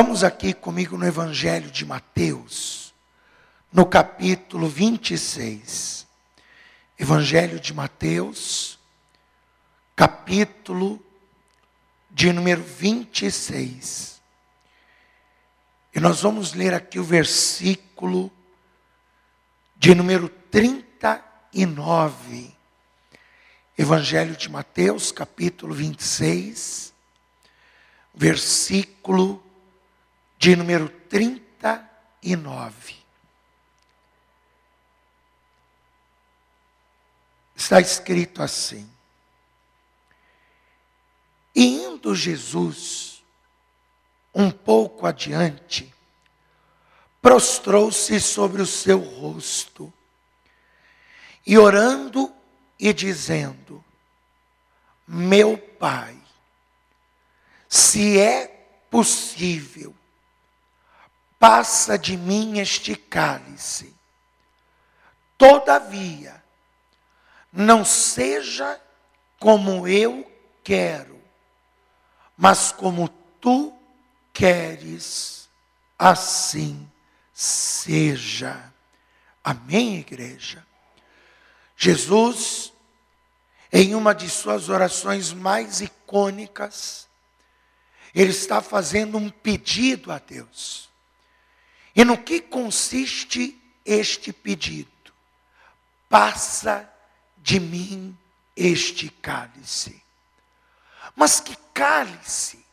Vamos aqui comigo no Evangelho de Mateus, no capítulo 26. Evangelho de Mateus, capítulo de número 26. E nós vamos ler aqui o versículo de número 39. Evangelho de Mateus, capítulo 26, versículo de número 39. Está escrito assim: E indo Jesus um pouco adiante, prostrou-se sobre o seu rosto, e orando e dizendo: Meu Pai, se é possível, passa de mim este cálice. Todavia, não seja como eu quero, mas como tu queres, assim seja. Amém, igreja? Jesus, em uma de suas orações mais icônicas, ele está fazendo um pedido a Deus. E no que consiste este pedido? Passa de mim este cálice. Mas que cálice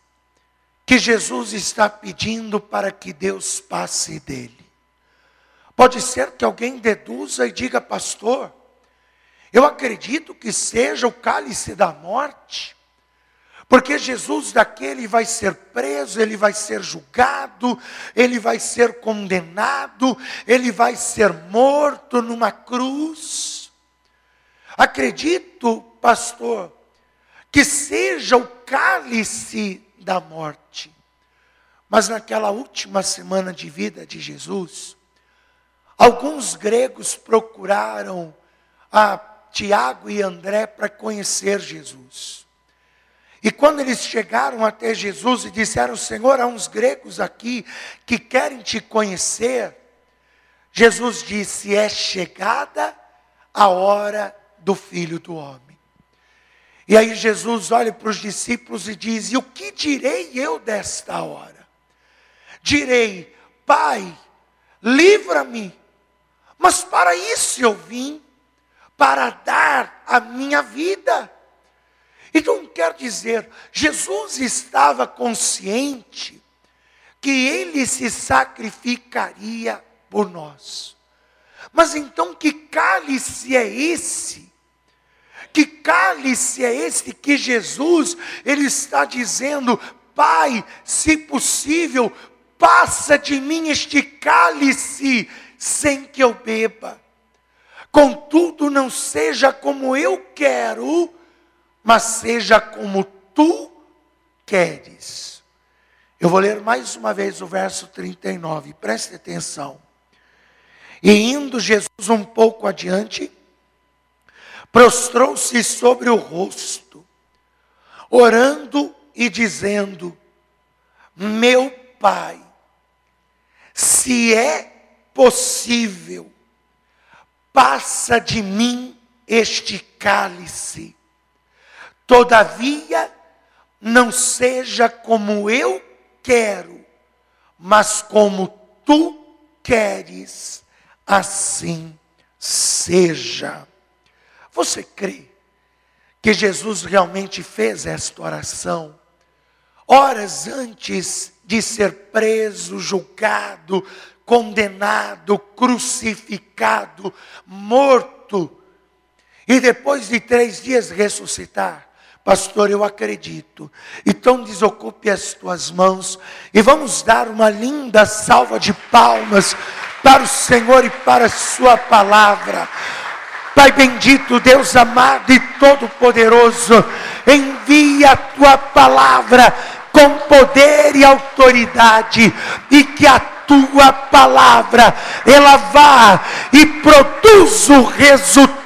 que Jesus está pedindo para que Deus passe dele? Pode ser que alguém deduza e diga, pastor, eu acredito que seja o cálice da morte. Porque Jesus daquele vai ser preso, ele vai ser julgado, ele vai ser condenado, ele vai ser morto numa cruz. Acredito, pastor, que seja o cálice da morte. Mas naquela última semana de vida de Jesus, alguns gregos procuraram a Tiago e André para conhecer Jesus. E quando eles chegaram até Jesus e disseram: Senhor, há uns gregos aqui que querem te conhecer. Jesus disse: É chegada a hora do filho do homem. E aí Jesus olha para os discípulos e diz: E o que direi eu desta hora? Direi, Pai, livra-me. Mas para isso eu vim, para dar a minha vida. Então quer dizer, Jesus estava consciente que ele se sacrificaria por nós. Mas então que cálice é esse? Que cálice é esse que Jesus ele está dizendo, Pai, se possível, passa de mim este cálice sem que eu beba. Contudo, não seja como eu quero, mas seja como tu queres. Eu vou ler mais uma vez o verso 39, preste atenção. E indo Jesus um pouco adiante, prostrou-se sobre o rosto, orando e dizendo: Meu Pai, se é possível, passa de mim este cálice. Todavia, não seja como eu quero, mas como tu queres, assim seja. Você crê que Jesus realmente fez esta oração? Horas antes de ser preso, julgado, condenado, crucificado, morto, e depois de três dias ressuscitar. Pastor, eu acredito. Então desocupe as tuas mãos e vamos dar uma linda salva de palmas para o Senhor e para a sua palavra. Pai bendito, Deus amado e todo-poderoso, envia a tua palavra com poder e autoridade e que a tua palavra ela vá e produza o resultado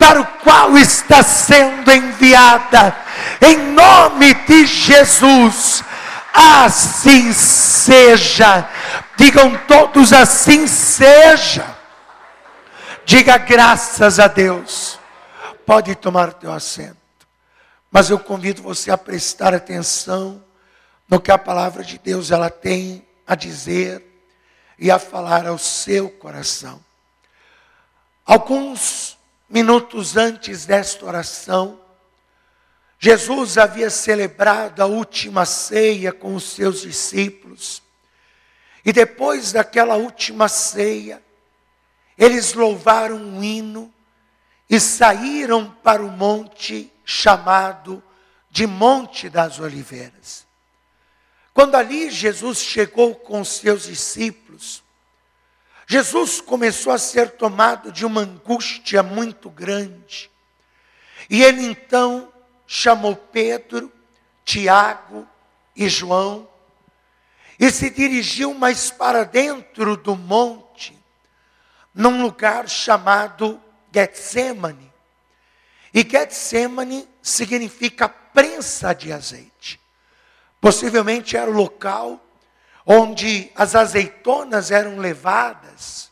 para o qual está sendo enviada. Em nome de Jesus. Assim seja. Digam todos assim seja. Diga graças a Deus. Pode tomar teu assento. Mas eu convido você a prestar atenção no que a palavra de Deus ela tem a dizer e a falar ao seu coração. Alguns minutos antes desta oração, Jesus havia celebrado a última ceia com os seus discípulos. E depois daquela última ceia, eles louvaram um hino e saíram para o monte chamado de Monte das Oliveiras. Quando ali Jesus chegou com os seus discípulos, Jesus começou a ser tomado de uma angústia muito grande. E ele então chamou Pedro, Tiago e João e se dirigiu mais para dentro do monte, num lugar chamado Getsemane. E Getsemane significa prensa de azeite. Possivelmente era o local onde as azeitonas eram levadas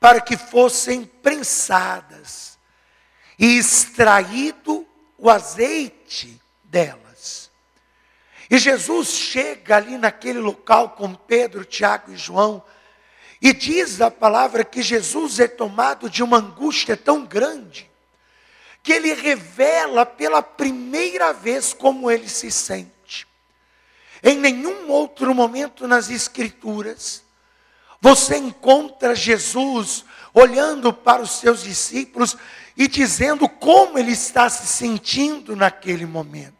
para que fossem prensadas e extraído o azeite delas. E Jesus chega ali naquele local com Pedro, Tiago e João, e diz a palavra que Jesus é tomado de uma angústia tão grande, que ele revela pela primeira vez como ele se sente. Em nenhum outro momento nas Escrituras, você encontra Jesus olhando para os seus discípulos e dizendo como ele está se sentindo naquele momento.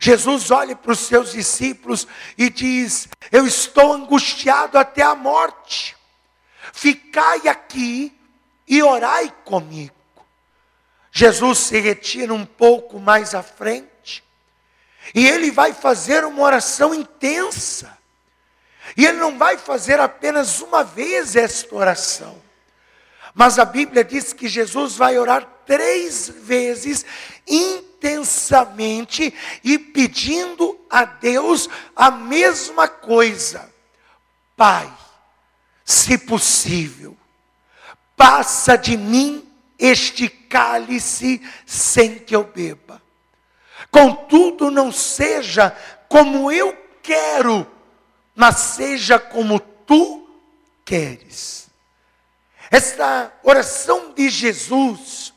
Jesus olha para os seus discípulos e diz: Eu estou angustiado até a morte. Ficai aqui e orai comigo. Jesus se retira um pouco mais à frente e ele vai fazer uma oração intensa. E ele não vai fazer apenas uma vez esta oração. Mas a Bíblia diz que Jesus vai orar três vezes intensamente e pedindo a Deus a mesma coisa. Pai, se possível, passa de mim este cálice sem que eu beba. Contudo, não seja como eu quero, mas seja como tu queres. Esta oração de Jesus,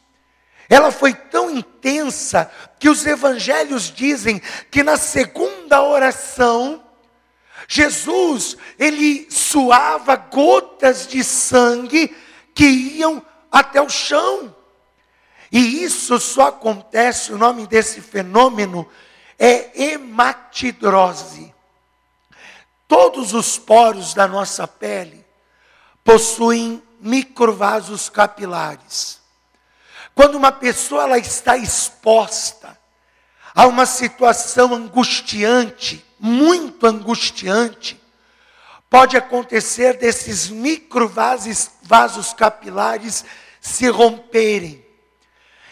ela foi tão intensa que os evangelhos dizem que na segunda oração, Jesus, ele suava gotas de sangue que iam até o chão. E isso só acontece, o nome desse fenômeno é hematidrose. Todos os poros da nossa pele possuem microvasos capilares. Quando uma pessoa ela está exposta a uma situação angustiante, muito angustiante, pode acontecer desses microvasos vasos capilares se romperem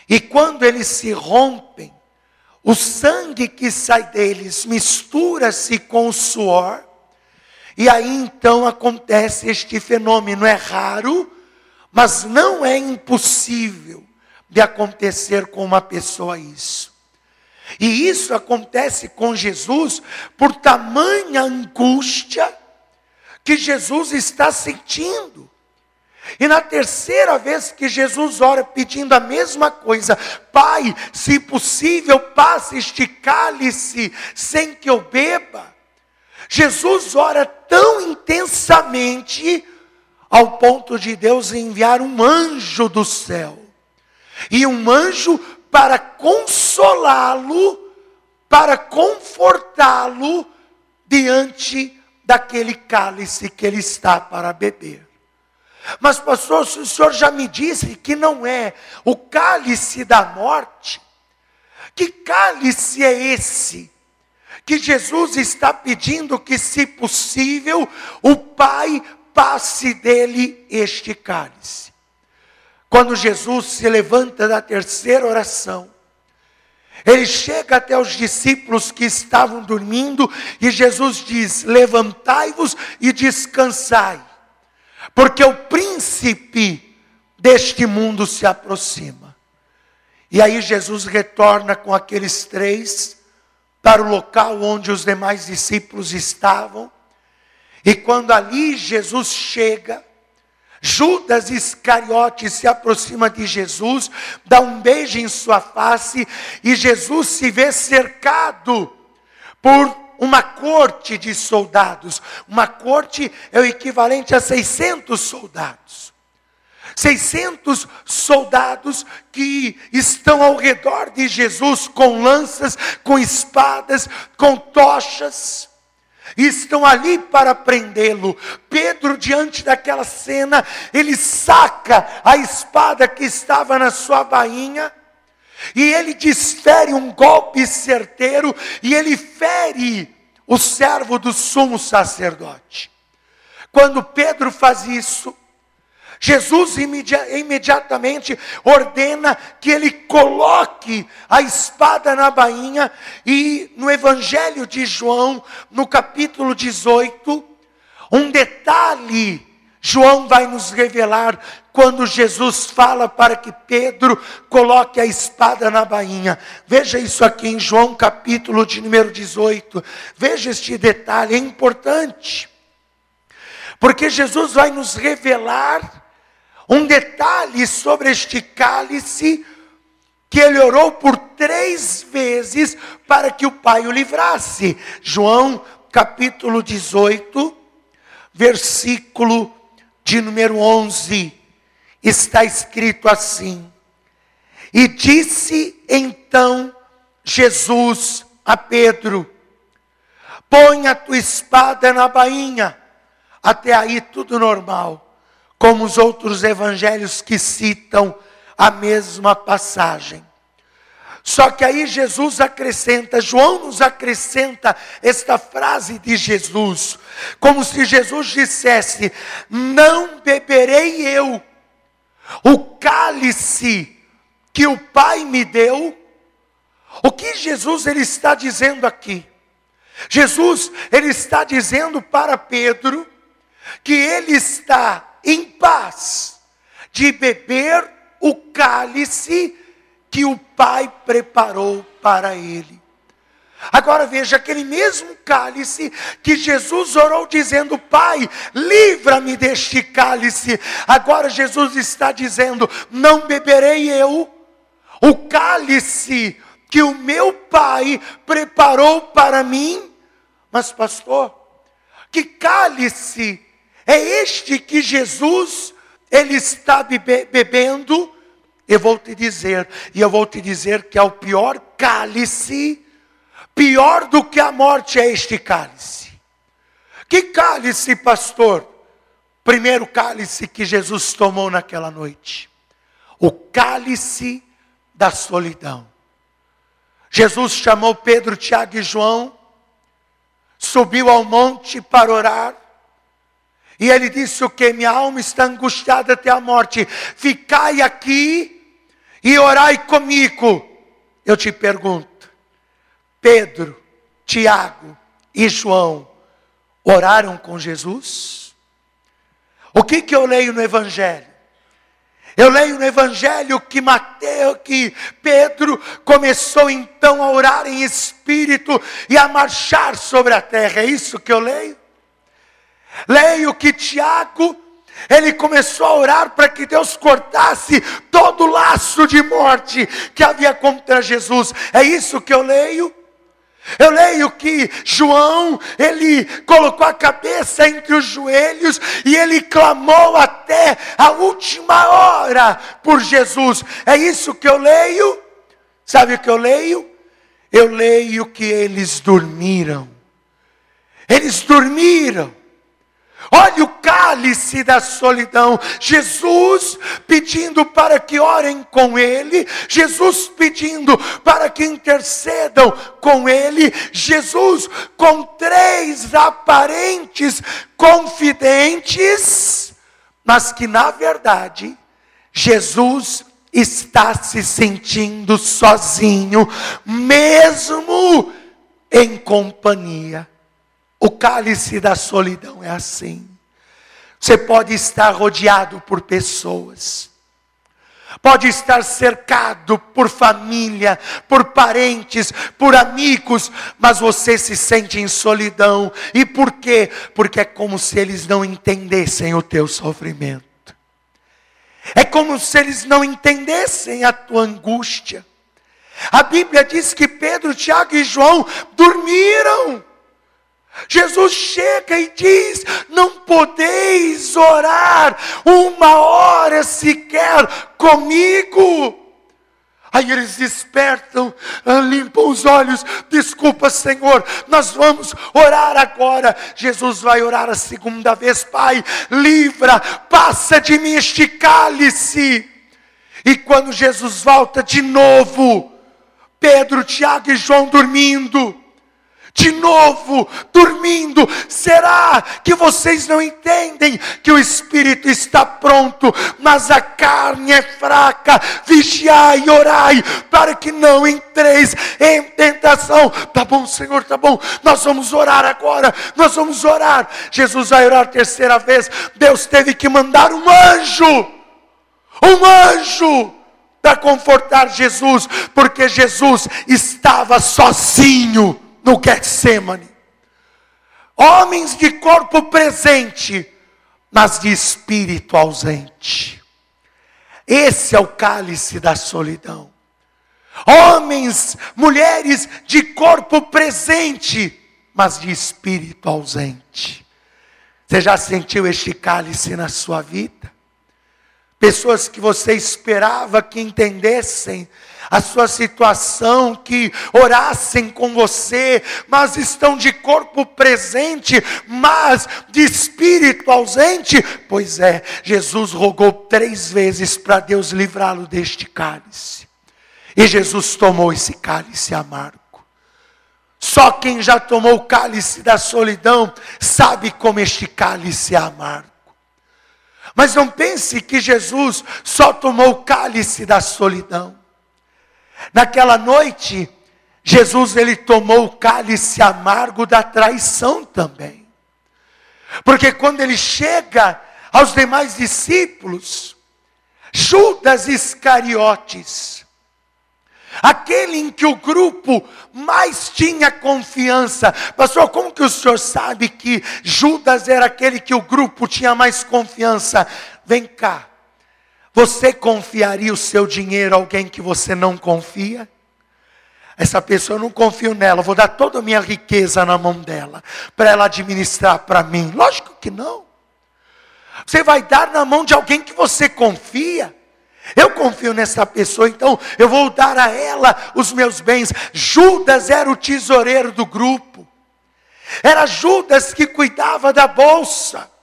e quando eles se rompem, o sangue que sai deles mistura-se com o suor, e aí então acontece este fenômeno. É raro, mas não é impossível de acontecer com uma pessoa isso. E isso acontece com Jesus por tamanha angústia que Jesus está sentindo. E na terceira vez que Jesus ora pedindo a mesma coisa, Pai, se possível, passe este cálice sem que eu beba. Jesus ora tão intensamente ao ponto de Deus enviar um anjo do céu. E um anjo para consolá-lo, para confortá-lo diante daquele cálice que ele está para beber. Mas, pastor, o senhor já me disse que não é o cálice da morte. Que cálice é esse? Que Jesus está pedindo que, se possível, o Pai passe dele este cálice. Quando Jesus se levanta da terceira oração, Ele chega até os discípulos que estavam dormindo e Jesus diz: Levantai-vos e descansai, porque o príncipe deste mundo se aproxima. E aí Jesus retorna com aqueles três para o local onde os demais discípulos estavam. E quando ali Jesus chega, Judas Iscariote se aproxima de Jesus, dá um beijo em sua face, e Jesus se vê cercado por uma corte de soldados. Uma corte é o equivalente a 600 soldados. 600 soldados que estão ao redor de Jesus com lanças, com espadas, com tochas estão ali para prendê-lo. Pedro, diante daquela cena, ele saca a espada que estava na sua bainha, e ele desfere um golpe certeiro, e ele fere o servo do sumo sacerdote. Quando Pedro faz isso, Jesus imediatamente ordena que ele coloque a espada na bainha, e no Evangelho de João, no capítulo 18, um detalhe João vai nos revelar quando Jesus fala para que Pedro coloque a espada na bainha. Veja isso aqui em João capítulo de número 18. Veja este detalhe, é importante. Porque Jesus vai nos revelar um detalhe sobre este cálice, que ele orou por três vezes para que o Pai o livrasse. João capítulo 18, versículo de número 11, está escrito assim: E disse então Jesus a Pedro: Põe a tua espada na bainha. Até aí tudo normal como os outros evangelhos que citam a mesma passagem. Só que aí Jesus acrescenta, João nos acrescenta esta frase de Jesus, como se Jesus dissesse: Não beberei eu o cálice que o Pai me deu. O que Jesus ele está dizendo aqui? Jesus ele está dizendo para Pedro que ele está em paz de beber o cálice que o Pai preparou para ele. Agora veja aquele mesmo cálice que Jesus orou dizendo: Pai, livra-me deste cálice. Agora Jesus está dizendo: Não beberei eu o cálice que o meu Pai preparou para mim. Mas, pastor, que cálice é este que Jesus ele está bebe, bebendo. Eu vou te dizer, e eu vou te dizer que é o pior cálice, pior do que a morte é este cálice. Que cálice, pastor? Primeiro cálice que Jesus tomou naquela noite. O cálice da solidão. Jesus chamou Pedro, Tiago e João, subiu ao monte para orar. E ele disse o que? Minha alma está angustiada até a morte. Ficai aqui e orai comigo. Eu te pergunto, Pedro, Tiago e João oraram com Jesus? O que, que eu leio no Evangelho? Eu leio no Evangelho que Mateus, que Pedro começou então a orar em espírito e a marchar sobre a terra. É isso que eu leio? Leio que Tiago, ele começou a orar para que Deus cortasse todo o laço de morte que havia contra Jesus. É isso que eu leio? Eu leio que João, ele colocou a cabeça entre os joelhos e ele clamou até a última hora por Jesus. É isso que eu leio? Sabe o que eu leio? Eu leio que eles dormiram. Eles dormiram. Olha o cálice da solidão. Jesus pedindo para que orem com Ele, Jesus pedindo para que intercedam com Ele, Jesus com três aparentes confidentes, mas que na verdade Jesus está se sentindo sozinho, mesmo em companhia. O cálice da solidão é assim. Você pode estar rodeado por pessoas, pode estar cercado por família, por parentes, por amigos, mas você se sente em solidão. E por quê? Porque é como se eles não entendessem o teu sofrimento. É como se eles não entendessem a tua angústia. A Bíblia diz que Pedro, Tiago e João dormiram. Jesus chega e diz: Não podeis orar uma hora sequer comigo. Aí eles despertam, ah, limpam os olhos. Desculpa, Senhor, nós vamos orar agora. Jesus vai orar a segunda vez, Pai, livra, passa de mim este cálice. E quando Jesus volta de novo, Pedro, Tiago e João dormindo de novo, dormindo. Será que vocês não entendem que o espírito está pronto, mas a carne é fraca? Vigiai e orai para que não entreis em tentação. Tá bom, Senhor, tá bom. Nós vamos orar agora. Nós vamos orar. Jesus vai orar a terceira vez. Deus teve que mandar um anjo. Um anjo para confortar Jesus, porque Jesus estava sozinho no Getsemane. Homens de corpo presente, mas de espírito ausente. Esse é o cálice da solidão. Homens, mulheres de corpo presente, mas de espírito ausente. Você já sentiu este cálice na sua vida? Pessoas que você esperava que entendessem a sua situação, que orassem com você, mas estão de corpo presente, mas de espírito ausente. Pois é, Jesus rogou três vezes para Deus livrá-lo deste cálice. E Jesus tomou esse cálice amargo. Só quem já tomou o cálice da solidão sabe como este cálice é amargo. Mas não pense que Jesus só tomou o cálice da solidão. Naquela noite, Jesus ele tomou o cálice amargo da traição também. Porque quando ele chega aos demais discípulos, Judas Iscariotes, aquele em que o grupo mais tinha confiança. Pastor, como que o senhor sabe que Judas era aquele que o grupo tinha mais confiança? Vem cá. Você confiaria o seu dinheiro a alguém que você não confia? Essa pessoa eu não confio nela, vou dar toda a minha riqueza na mão dela, para ela administrar para mim. Lógico que não. Você vai dar na mão de alguém que você confia. Eu confio nessa pessoa, então eu vou dar a ela os meus bens. Judas era o tesoureiro do grupo. Era Judas que cuidava da bolsa.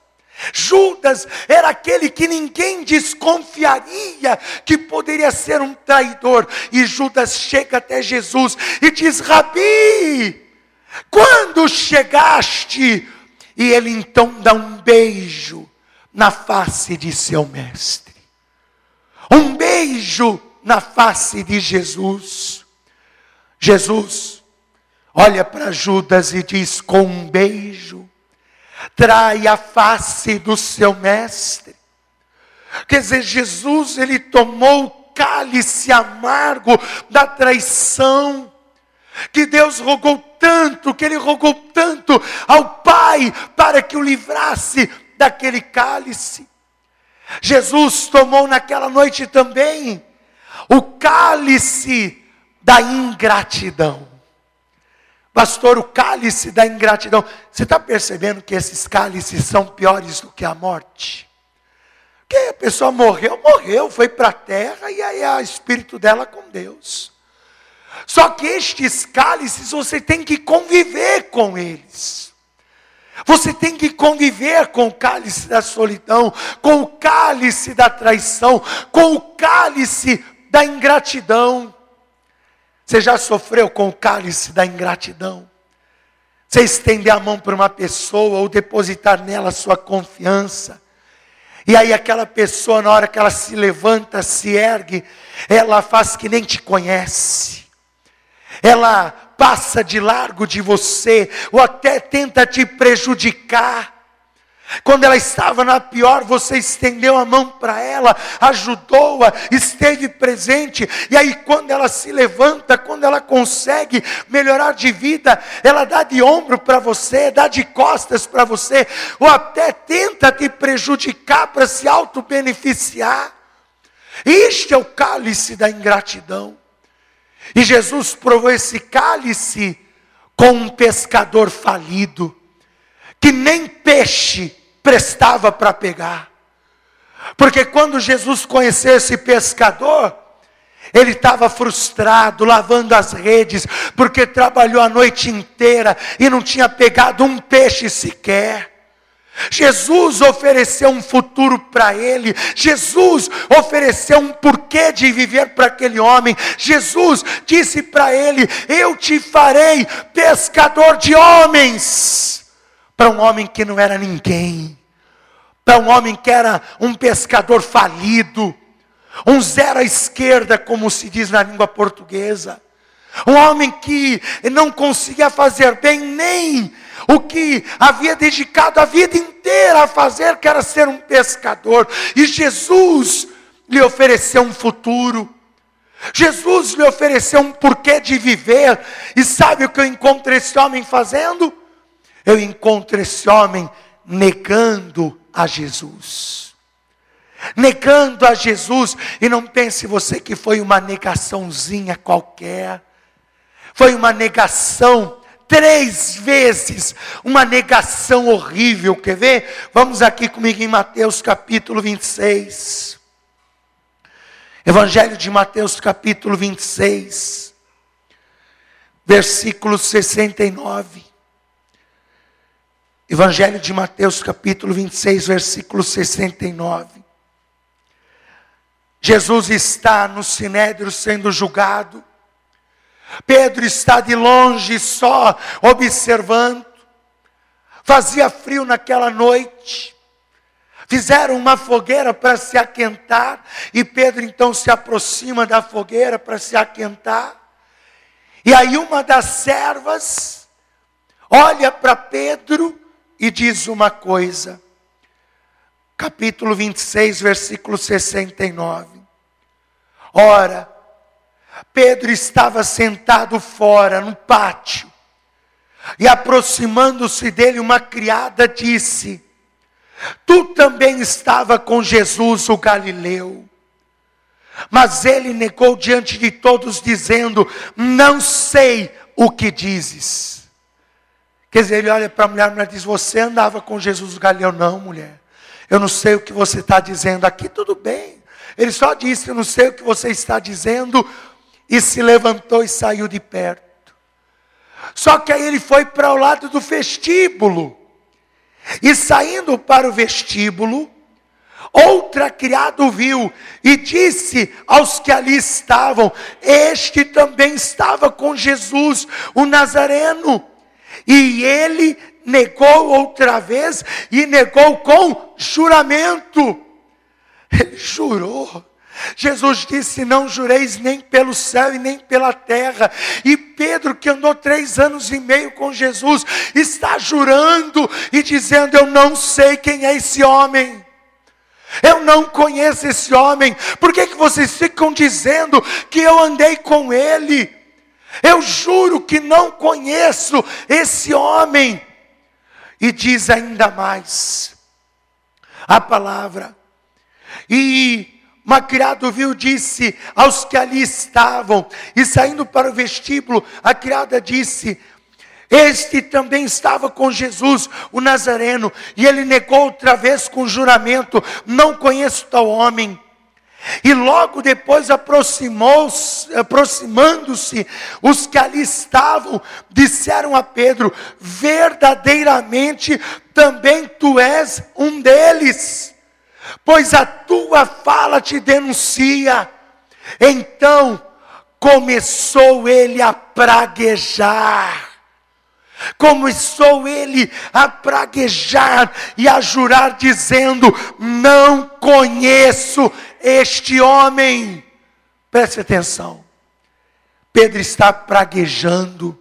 Judas era aquele que ninguém desconfiaria que poderia ser um traidor. E Judas chega até Jesus e diz: Rabi, quando chegaste? E ele então dá um beijo na face de seu mestre. Um beijo na face de Jesus. Jesus olha para Judas e diz: com um beijo trai a face do seu mestre. Quer dizer, Jesus, ele tomou o cálice amargo da traição, que Deus rogou tanto, que ele rogou tanto ao Pai para que o livrasse daquele cálice. Jesus tomou naquela noite também o cálice da ingratidão. Pastor, o cálice da ingratidão. Você está percebendo que esses cálices são piores do que a morte? Porque a pessoa morreu, morreu, foi para a terra e aí é o espírito dela com Deus. Só que estes cálices você tem que conviver com eles. Você tem que conviver com o cálice da solidão, com o cálice da traição, com o cálice da ingratidão. Você já sofreu com o cálice da ingratidão? Você estender a mão para uma pessoa ou depositar nela sua confiança, E aí aquela pessoa, na hora que ela se levanta, se ergue, ela faz que nem te conhece. Ela passa de largo de você, ou até tenta te prejudicar. Quando ela estava na pior, você estendeu a mão para ela, ajudou-a, esteve presente. E aí, quando ela se levanta, quando ela consegue melhorar de vida, ela dá de ombro para você, dá de costas para você, ou até tenta te prejudicar para se auto-beneficiar. Este é o cálice da ingratidão. E Jesus provou esse cálice com um pescador falido, que nem peixe prestava para pegar. Porque quando Jesus conheceu esse pescador, ele estava frustrado, lavando as redes, porque trabalhou a noite inteira e não tinha pegado um peixe sequer. Jesus ofereceu um futuro para ele, Jesus ofereceu um porquê de viver para aquele homem. Jesus disse para ele: Eu te farei pescador de homens. Para um homem que não era ninguém, para um homem que era um pescador falido, um zero à esquerda, como se diz na língua portuguesa. Um homem que não conseguia fazer bem nem o que havia dedicado a vida inteira a fazer, que era ser um pescador. E Jesus lhe ofereceu um futuro. Jesus lhe ofereceu um porquê de viver. E sabe o que eu encontro esse homem fazendo? Eu encontro esse homem negando a Jesus. Negando a Jesus, e não pense você que foi uma negaçãozinha qualquer, foi uma negação três vezes, uma negação horrível. Quer ver? Vamos aqui comigo em Mateus capítulo 26. Evangelho de Mateus capítulo 26, versículo 69. Evangelho de Mateus capítulo 26, versículo 69. Jesus está no sinédrio sendo julgado. Pedro está de longe só observando. Fazia frio naquela noite. Fizeram uma fogueira para se aquentar, e Pedro então se aproxima da fogueira para se aquentar. E aí uma das servas olha para Pedro e diz uma coisa. Capítulo 26, versículo 69. Ora, Pedro estava sentado fora, no pátio, e aproximando-se dele, uma criada disse: Tu também estava com Jesus, o Galileu. Mas ele negou diante de todos, dizendo: Não sei o que dizes. Quer dizer, ele olha para a mulher, a mulher diz: Você andava com Jesus, o Galileu? Não, mulher. Eu não sei o que você está dizendo aqui, tudo bem. Ele só disse: Eu não sei o que você está dizendo, e se levantou e saiu de perto. Só que aí ele foi para o lado do vestíbulo. E saindo para o vestíbulo, outra criada viu e disse aos que ali estavam: Este também estava com Jesus, o Nazareno. E ele negou outra vez e negou com juramento. Ele jurou. Jesus disse: Não jureis nem pelo céu e nem pela terra. E Pedro, que andou três anos e meio com Jesus, está jurando e dizendo: Eu não sei quem é esse homem. Eu não conheço esse homem. Por que, que vocês ficam dizendo que eu andei com ele? Eu juro que não conheço esse homem. E diz ainda mais a palavra. E uma criada viu, disse aos que ali estavam, e saindo para o vestíbulo, a criada disse: Este também estava com Jesus, o Nazareno, e ele negou outra vez com juramento: Não conheço tal homem. E logo depois aproximando-se, os que ali estavam, disseram a Pedro: Verdadeiramente também tu és um deles pois a tua fala te denuncia. Então começou ele a praguejar. Começou ele a praguejar e a jurar, dizendo: Não conheço este homem. Preste atenção, Pedro está praguejando,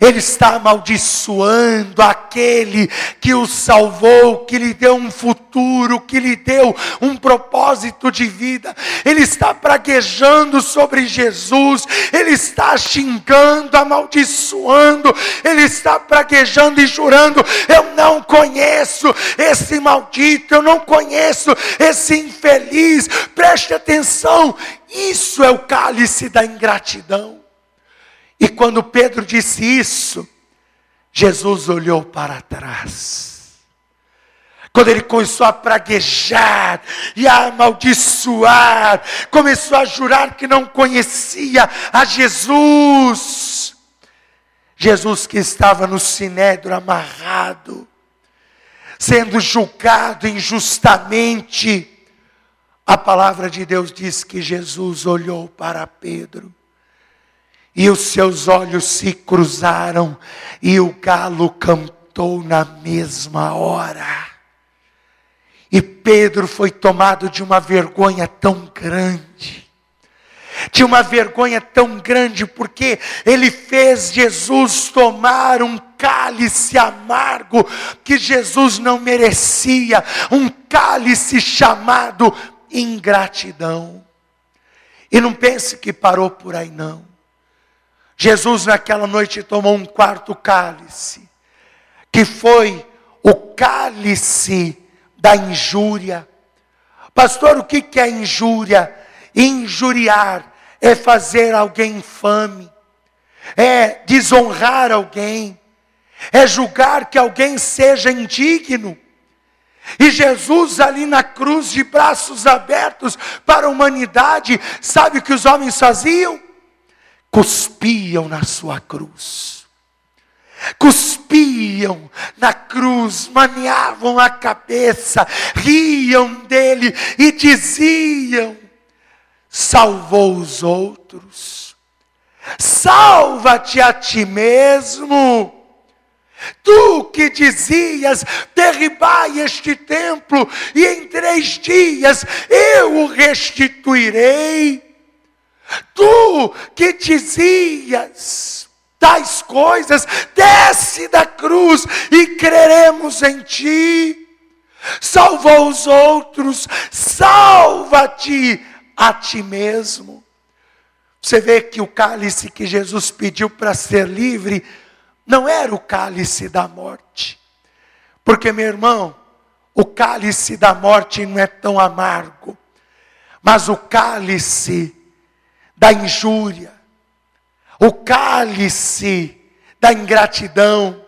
ele está amaldiçoando aquele que o salvou, que lhe deu um futuro, que lhe deu um propósito de vida. Ele está praguejando sobre Jesus, ele está xingando, amaldiçoando, ele está praguejando e jurando: Eu não conheço esse maldito, eu não conheço esse infeliz. Preste atenção, isso é o cálice da ingratidão. E quando Pedro disse isso, Jesus olhou para trás. Quando ele começou a praguejar e a amaldiçoar, começou a jurar que não conhecia a Jesus. Jesus que estava no sinédrio amarrado, sendo julgado injustamente. A palavra de Deus diz que Jesus olhou para Pedro e os seus olhos se cruzaram, e o galo cantou na mesma hora. E Pedro foi tomado de uma vergonha tão grande, de uma vergonha tão grande, porque ele fez Jesus tomar um cálice amargo que Jesus não merecia, um cálice chamado ingratidão. E não pense que parou por aí, não. Jesus naquela noite tomou um quarto cálice, que foi o cálice da injúria. Pastor, o que é injúria? Injuriar é fazer alguém infame, é desonrar alguém, é julgar que alguém seja indigno. E Jesus ali na cruz, de braços abertos para a humanidade, sabe o que os homens faziam? Cuspiam na sua cruz. Cuspiam na cruz, maneavam a cabeça, riam dele e diziam: salvou os outros, salva-te a ti mesmo. Tu que dizias: derribai este templo, e em três dias eu o restituirei. Tu que dizias tais coisas, desce da cruz e creremos em ti. Salva os outros, salva-te a ti mesmo. Você vê que o cálice que Jesus pediu para ser livre não era o cálice da morte. Porque, meu irmão, o cálice da morte não é tão amargo, mas o cálice da injúria, o cálice da ingratidão,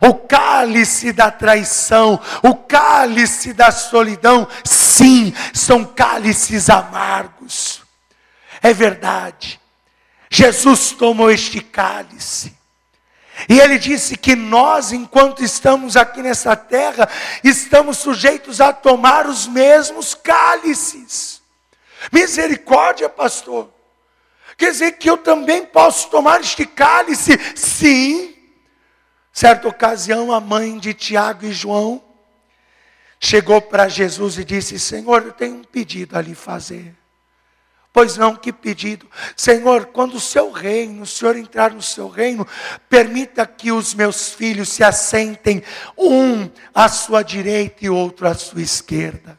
o cálice da traição, o cálice da solidão, sim, são cálices amargos. É verdade. Jesus tomou este cálice. E ele disse que nós, enquanto estamos aqui nessa terra, estamos sujeitos a tomar os mesmos cálices. Misericórdia, pastor. Quer dizer que eu também posso tomar este cálice? Sim. Certa ocasião, a mãe de Tiago e João chegou para Jesus e disse: Senhor, eu tenho um pedido a lhe fazer. Pois não, que pedido? Senhor, quando o seu reino, o Senhor entrar no seu reino, permita que os meus filhos se assentem, um à sua direita e outro à sua esquerda.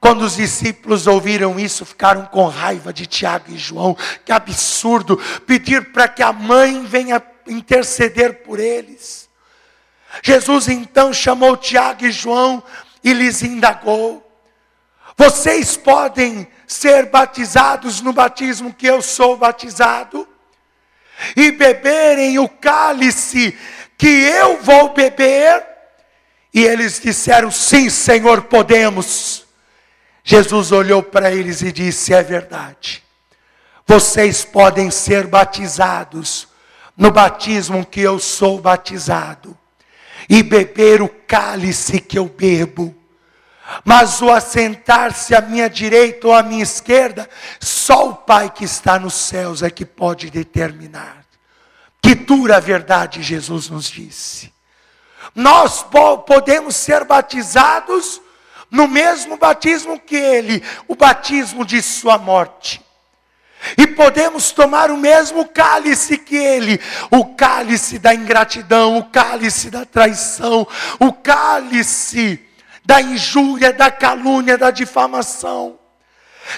Quando os discípulos ouviram isso, ficaram com raiva de Tiago e João. Que absurdo pedir para que a mãe venha interceder por eles. Jesus então chamou Tiago e João e lhes indagou: Vocês podem ser batizados no batismo que eu sou batizado? E beberem o cálice que eu vou beber? E eles disseram: Sim, Senhor, podemos. Jesus olhou para eles e disse: É verdade. Vocês podem ser batizados no batismo que eu sou batizado e beber o cálice que eu bebo. Mas o assentar-se à minha direita ou à minha esquerda, só o Pai que está nos céus é que pode determinar. Que dura verdade Jesus nos disse. Nós podemos ser batizados no mesmo batismo que ele, o batismo de sua morte. E podemos tomar o mesmo cálice que ele, o cálice da ingratidão, o cálice da traição, o cálice da injúria, da calúnia, da difamação.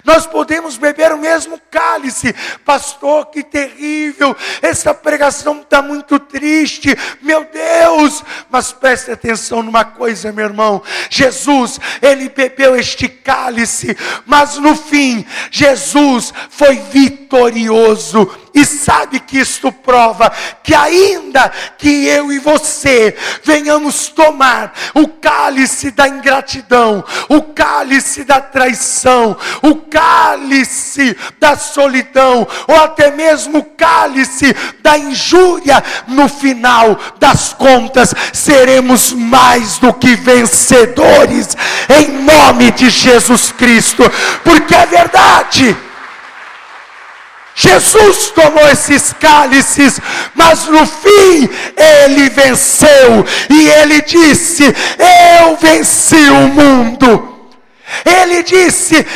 Nós podemos beber o mesmo cálice, pastor, que terrível, essa pregação está muito triste, meu Deus, mas preste atenção numa coisa, meu irmão: Jesus, ele bebeu este cálice, mas no fim, Jesus foi vitorioso e sabe que isto prova que ainda que eu e você venhamos tomar o cálice da ingratidão, o cálice da traição, o cálice da solidão, ou até mesmo o cálice da injúria, no final das contas seremos mais do que vencedores em nome de Jesus Cristo, porque é verdade. Jesus tomou esses cálices, mas no fim ele venceu, e ele disse: Eu venci o mundo. Ele disse: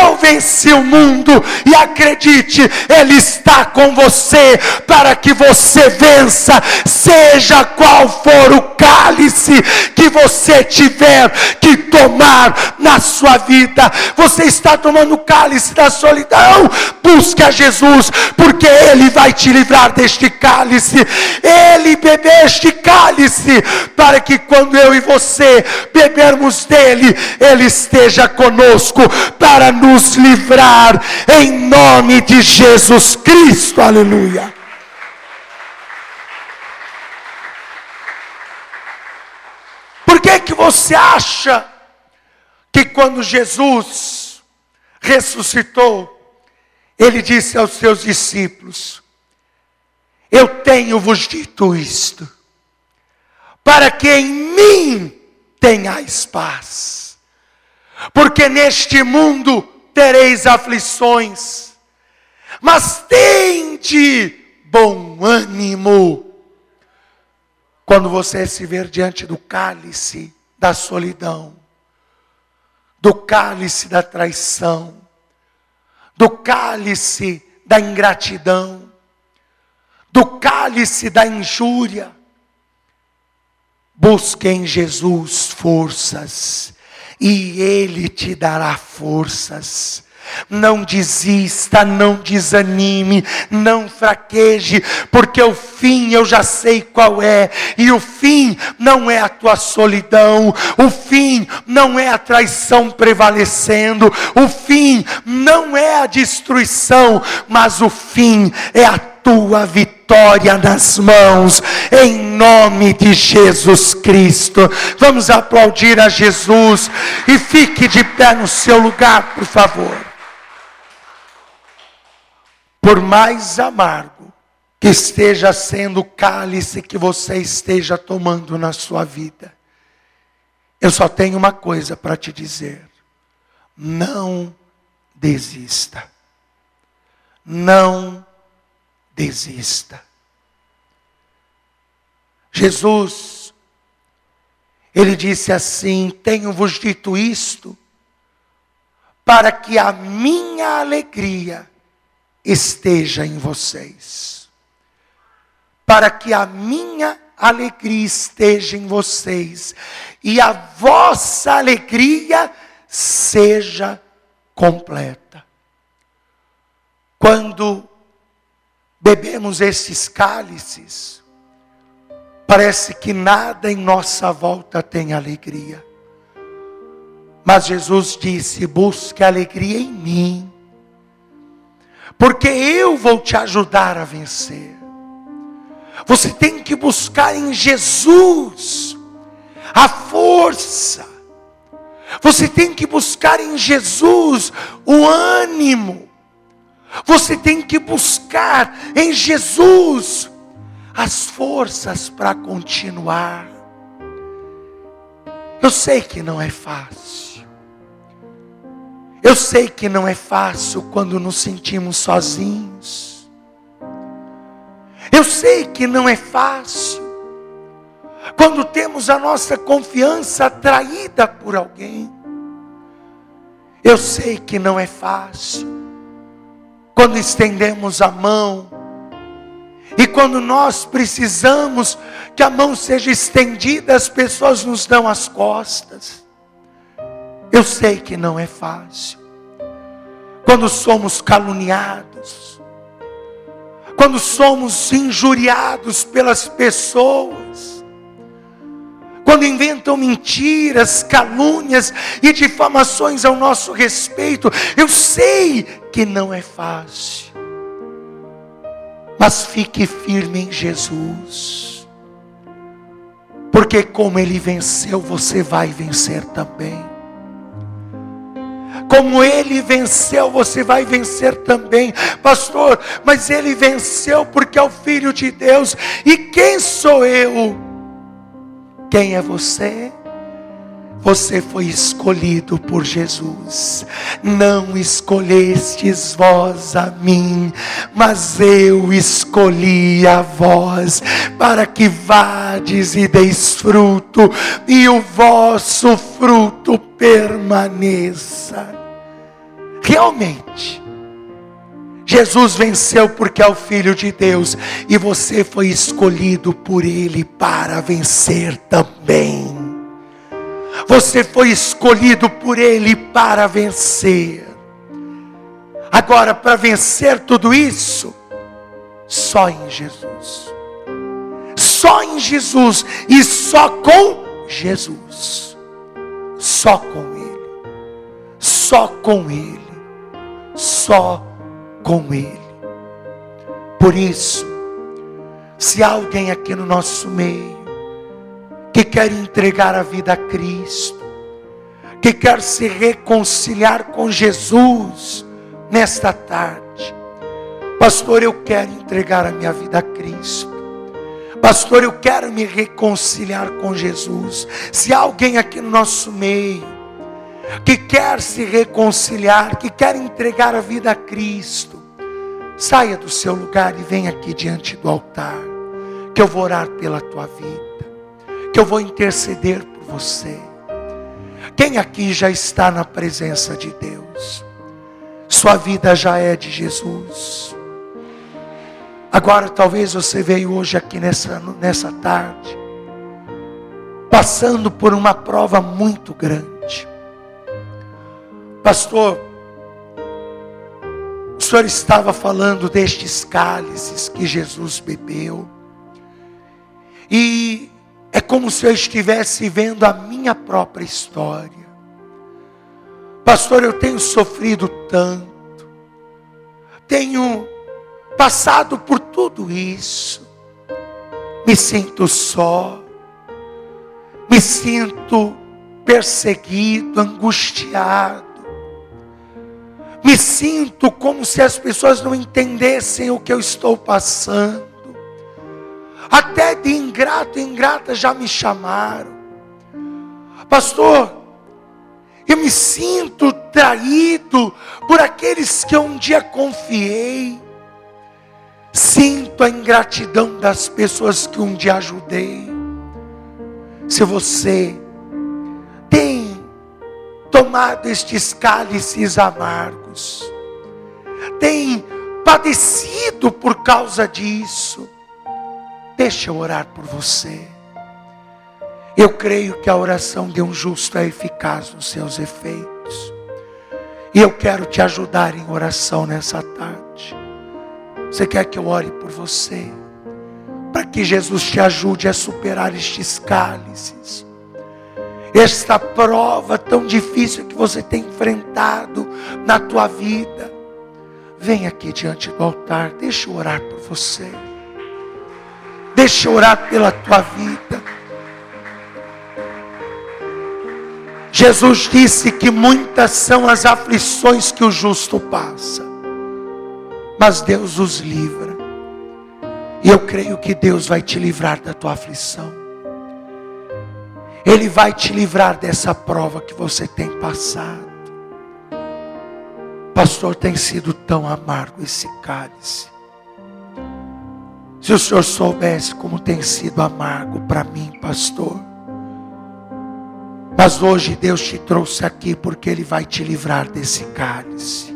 Eu venci o mundo, e acredite, Ele está com você para que você vença, seja qual for o cálice que você tiver que tomar na sua vida. Você está tomando o cálice da solidão, busque a Jesus, porque Ele vai te livrar deste cálice. Ele bebeu este cálice, para que quando eu e você bebermos dele, Ele esteja conosco para nos livrar, em nome de Jesus Cristo, aleluia. Por que que você acha que quando Jesus ressuscitou, ele disse aos seus discípulos: Eu tenho-vos dito isto, para que em mim tenhais paz porque neste mundo tereis aflições, mas tende bom ânimo. Quando você se ver diante do cálice da solidão, do cálice da traição, do cálice da ingratidão, do cálice da injúria, busque em Jesus forças e Ele te dará forças. Não desista, não desanime, não fraqueje, porque o fim eu já sei qual é, e o fim não é a tua solidão, o fim não é a traição prevalecendo, o fim não é a destruição, mas o fim é a tua vitória nas mãos, em nome de Jesus Cristo. Vamos aplaudir a Jesus e fique de pé no seu lugar, por favor. Por mais amargo que esteja sendo o cálice que você esteja tomando na sua vida, eu só tenho uma coisa para te dizer: não desista. Não desista. Jesus, ele disse assim: Tenho-vos dito isto, para que a minha alegria esteja em vocês. Para que a minha alegria esteja em vocês e a vossa alegria seja completa. Quando bebemos esses cálices, parece que nada em nossa volta tem alegria. Mas Jesus disse: busque alegria em mim, porque eu vou te ajudar a vencer. Você tem que buscar em Jesus a força. Você tem que buscar em Jesus o ânimo. Você tem que buscar em Jesus as forças para continuar. Eu sei que não é fácil. Eu sei que não é fácil quando nos sentimos sozinhos. Eu sei que não é fácil. Quando temos a nossa confiança atraída por alguém. Eu sei que não é fácil. Quando estendemos a mão. E quando nós precisamos que a mão seja estendida, as pessoas nos dão as costas. Eu sei que não é fácil. Quando somos caluniados, quando somos injuriados pelas pessoas, quando inventam mentiras, calúnias e difamações ao nosso respeito, eu sei que não é fácil. Mas fique firme em Jesus. Porque como ele venceu, você vai vencer também. Como ele venceu, você vai vencer também, pastor. Mas ele venceu porque é o Filho de Deus. E quem sou eu? Quem é você? Você foi escolhido por Jesus. Não escolhestes vós a mim, mas eu escolhi a vós, para que vades e deis fruto, e o vosso fruto permaneça. Realmente, Jesus venceu porque é o Filho de Deus, e você foi escolhido por Ele para vencer também. Você foi escolhido por Ele para vencer. Agora, para vencer tudo isso, só em Jesus. Só em Jesus e só com Jesus. Só com Ele. Só com Ele. Só com Ele. Por isso, se há alguém aqui no nosso meio que quer entregar a vida a Cristo, que quer se reconciliar com Jesus nesta tarde. Pastor, eu quero entregar a minha vida a Cristo. Pastor, eu quero me reconciliar com Jesus. Se há alguém aqui no nosso meio que quer se reconciliar, que quer entregar a vida a Cristo, saia do seu lugar e venha aqui diante do altar, que eu vou orar pela tua vida que eu vou interceder por você. Quem aqui já está na presença de Deus? Sua vida já é de Jesus. Agora talvez você veio hoje aqui nessa, nessa tarde, passando por uma prova muito grande. Pastor, o senhor estava falando destes cálices que Jesus bebeu. E é como se eu estivesse vendo a minha própria história. Pastor, eu tenho sofrido tanto, tenho passado por tudo isso, me sinto só, me sinto perseguido, angustiado, me sinto como se as pessoas não entendessem o que eu estou passando. Até de ingrato e ingrata já me chamaram. Pastor, eu me sinto traído por aqueles que eu um dia confiei. Sinto a ingratidão das pessoas que um dia ajudei. Se você tomado estes cálices amargos, tem padecido por causa disso, Deixa eu orar por você. Eu creio que a oração de um justo é eficaz nos seus efeitos. E eu quero te ajudar em oração nessa tarde. Você quer que eu ore por você? Para que Jesus te ajude a superar estes cálices. Esta prova tão difícil que você tem enfrentado na tua vida. Vem aqui diante do altar, deixa eu orar por você. Deixa eu orar pela tua vida. Jesus disse que muitas são as aflições que o justo passa, mas Deus os livra. E eu creio que Deus vai te livrar da tua aflição. Ele vai te livrar dessa prova que você tem passado. Pastor, tem sido tão amargo esse cálice. Se o senhor soubesse como tem sido amargo para mim, pastor. Mas hoje Deus te trouxe aqui porque Ele vai te livrar desse cálice.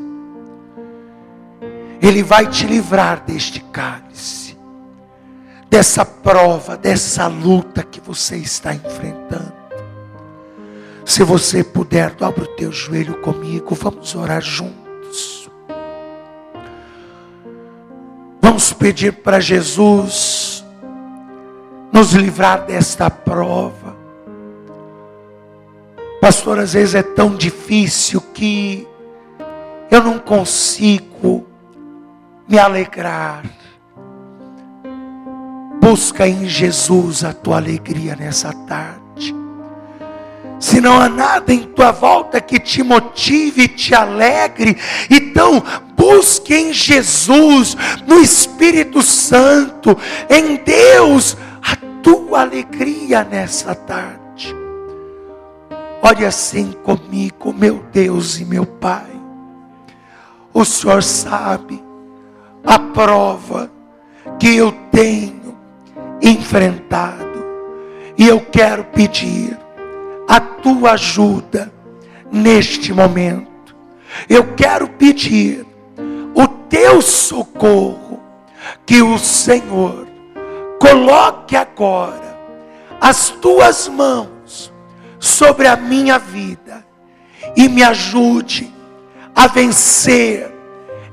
Ele vai te livrar deste cálice, dessa prova, dessa luta que você está enfrentando. Se você puder, dobra o teu joelho comigo, vamos orar juntos. Vamos pedir para Jesus nos livrar desta prova. Pastor, às vezes é tão difícil que eu não consigo me alegrar. Busca em Jesus a tua alegria nessa tarde. Se não há nada em tua volta que te motive te alegre, então busque em Jesus, no Espírito Santo, em Deus, a tua alegria nessa tarde. Olhe assim comigo, meu Deus e meu Pai. O Senhor sabe a prova que eu tenho enfrentado. E eu quero pedir a tua ajuda neste momento. Eu quero pedir o teu socorro, que o Senhor coloque agora as tuas mãos sobre a minha vida e me ajude a vencer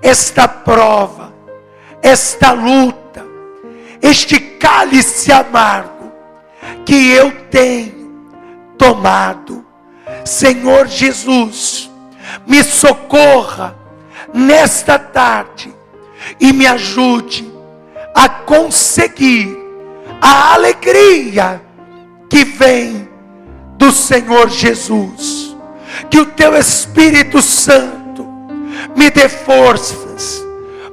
esta prova, esta luta, este cálice amargo que eu tenho tomado. Senhor Jesus, me socorra nesta tarde e me ajude a conseguir a alegria que vem do Senhor Jesus. Que o teu Espírito Santo me dê forças,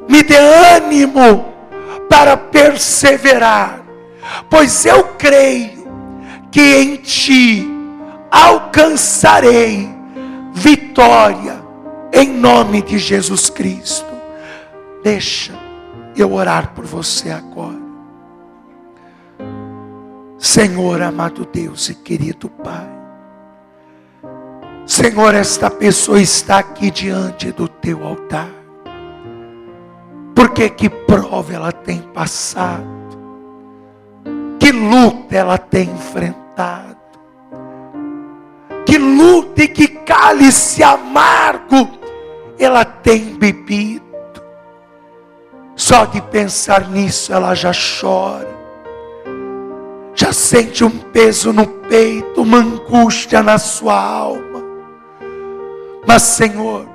me dê ânimo para perseverar, pois eu creio que em ti alcançarei vitória em nome de Jesus Cristo. Deixa eu orar por você agora. Senhor, amado Deus e querido Pai. Senhor, esta pessoa está aqui diante do teu altar. Porque que prova ela tem passado? Que luta ela tem enfrentado? Que luta e que cálice amargo ela tem bebido. Só de pensar nisso ela já chora. Já sente um peso no peito, uma angústia na sua alma. Mas, Senhor,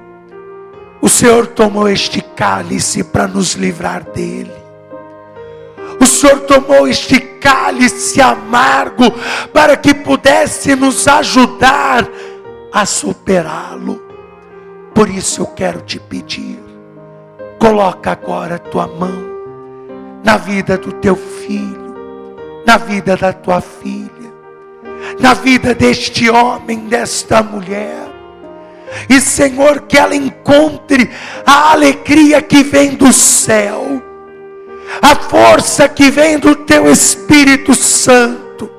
o Senhor tomou este cálice para nos livrar dele. O Senhor tomou este cálice amargo para que pudesse nos ajudar a superá-lo. Por isso eu quero te pedir, coloca agora a tua mão na vida do teu filho, na vida da tua filha, na vida deste homem, desta mulher. E Senhor, que ela encontre a alegria que vem do céu, a força que vem do teu Espírito Santo,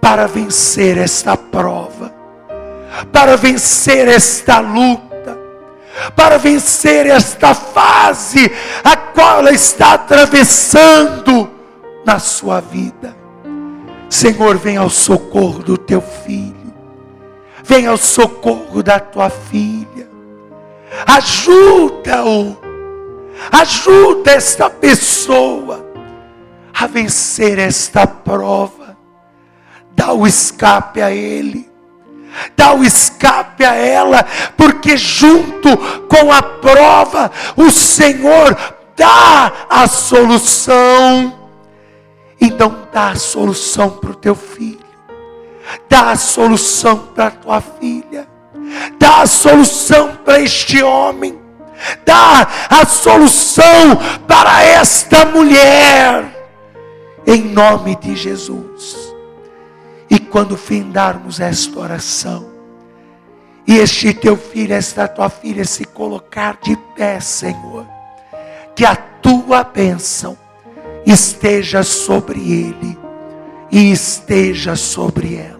para vencer esta prova, para vencer esta luta para vencer esta fase a qual ela está atravessando na sua vida. Senhor, vem ao socorro do teu filho, vem ao socorro da tua filha, ajuda-o, ajuda esta pessoa a vencer esta prova, dá o escape a ele. Dá o escape a ela, porque junto com a prova, o Senhor dá a solução. Então dá a solução para o teu filho, dá a solução para tua filha, dá a solução para este homem, dá a solução para esta mulher, em nome de Jesus. E quando findarmos esta oração, e este teu filho, esta tua filha se colocar de pé, Senhor, que a tua bênção esteja sobre ele e esteja sobre ela.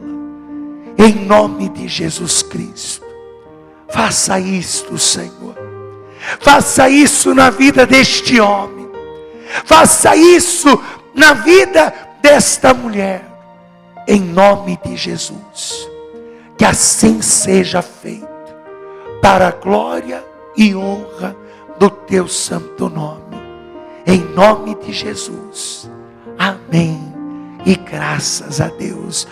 Em nome de Jesus Cristo. Faça isto, Senhor. Faça isso na vida deste homem. Faça isso na vida desta mulher. Em nome de Jesus. Que assim seja feito. Para a glória e honra do teu santo nome. Em nome de Jesus. Amém. E graças a Deus.